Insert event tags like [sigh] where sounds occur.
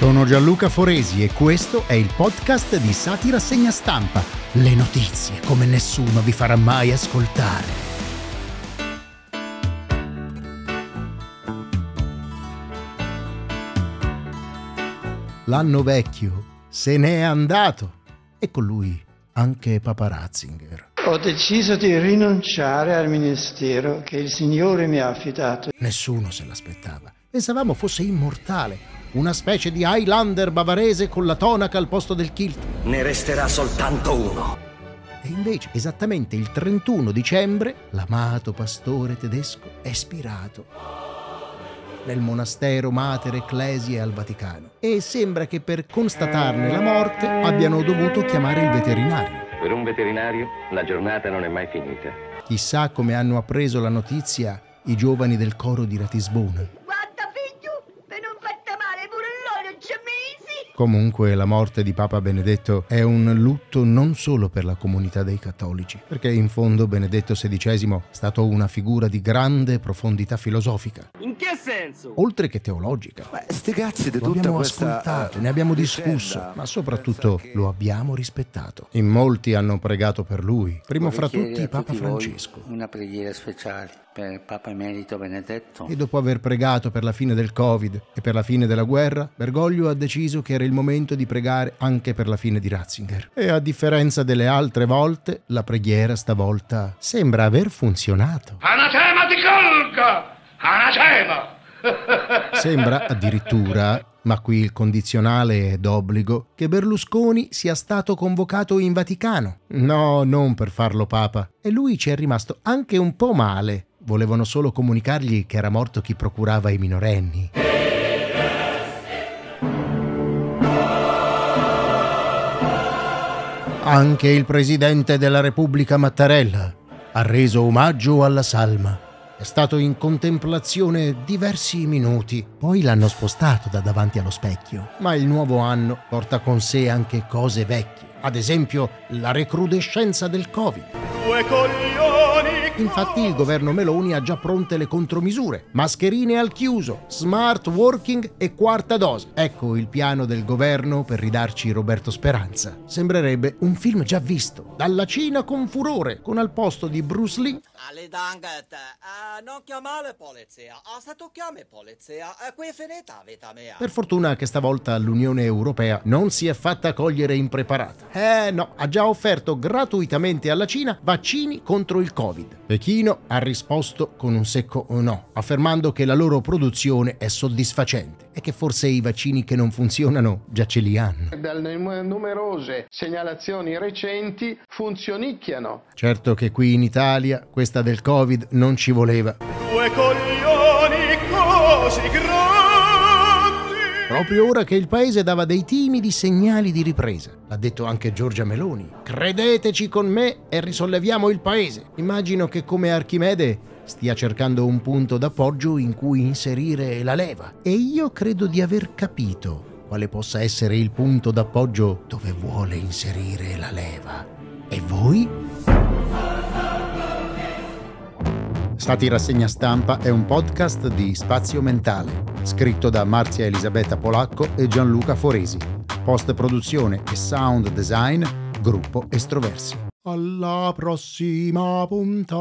Sono Gianluca Foresi e questo è il podcast di Satira Segna Stampa. Le notizie come nessuno vi farà mai ascoltare. L'anno vecchio se n'è andato e con lui anche Papa Ratzinger. Ho deciso di rinunciare al ministero che il Signore mi ha affidato. Nessuno se l'aspettava. Pensavamo fosse immortale, una specie di Highlander bavarese con la tonaca al posto del kilt. Ne resterà soltanto uno. E invece, esattamente il 31 dicembre, l'amato pastore tedesco è spirato nel monastero Mater Ecclesiae al Vaticano. E sembra che per constatarne la morte abbiano dovuto chiamare il veterinario. Per un veterinario la giornata non è mai finita. Chissà come hanno appreso la notizia i giovani del coro di Ratisbona. Guarda figlio, per non farti male pure loro ci mesi. Comunque la morte di Papa Benedetto è un lutto non solo per la comunità dei cattolici, perché in fondo Benedetto XVI è stato una figura di grande profondità filosofica. In che senso? oltre che teologica. Beh, sti cazzi di Lo tutta abbiamo ascoltato, eh, ne abbiamo discusso, vicenda, ma soprattutto che- lo abbiamo rispettato. In molti hanno pregato per lui, primo fra tutti Papa tutti Francesco. Una preghiera speciale per Papa Emerito Benedetto. E dopo aver pregato per la fine del Covid e per la fine della guerra, Bergoglio ha deciso che era il momento di pregare anche per la fine di Ratzinger. E a differenza delle altre volte, la preghiera stavolta sembra aver funzionato. Anatema ti colga! Anatema! [laughs] Sembra addirittura, ma qui il condizionale è d'obbligo, che Berlusconi sia stato convocato in Vaticano. No, non per farlo papa. E lui ci è rimasto anche un po' male. Volevano solo comunicargli che era morto chi procurava i minorenni. Anche il presidente della Repubblica Mattarella ha reso omaggio alla salma. È stato in contemplazione diversi minuti, poi l'hanno spostato da davanti allo specchio. Ma il nuovo anno porta con sé anche cose vecchie, ad esempio la recrudescenza del Covid. Due coglioni! Infatti il governo Meloni ha già pronte le contromisure, mascherine al chiuso, smart working e quarta dose. Ecco il piano del governo per ridarci Roberto Speranza. Sembrerebbe un film già visto, dalla Cina con furore, con al posto di Bruce Lee Ali danget, eh, non chiamare polizia, ah, se tu chiami polizia, eh, qui è finita vita mia. Per fortuna che stavolta l'Unione Europea non si è fatta cogliere impreparata. Eh no, ha già offerto gratuitamente alla Cina vaccini contro il Covid. Pechino ha risposto con un secco no, affermando che la loro produzione è soddisfacente e che forse i vaccini che non funzionano già ce li hanno. dalle numerose segnalazioni recenti funzionicchiano. Certo che qui in Italia questa del Covid non ci voleva. Due coglioni così grandi! Proprio ora che il paese dava dei timidi segnali di ripresa. L'ha detto anche Giorgia Meloni. Credeteci con me e risolleviamo il paese. Immagino che come Archimede stia cercando un punto d'appoggio in cui inserire la leva. E io credo di aver capito quale possa essere il punto d'appoggio dove vuole inserire la leva. E voi? Stati Rassegna Stampa è un podcast di Spazio Mentale, scritto da Marzia Elisabetta Polacco e Gianluca Foresi. Post produzione e sound design, gruppo Estroversi. Alla prossima puntata.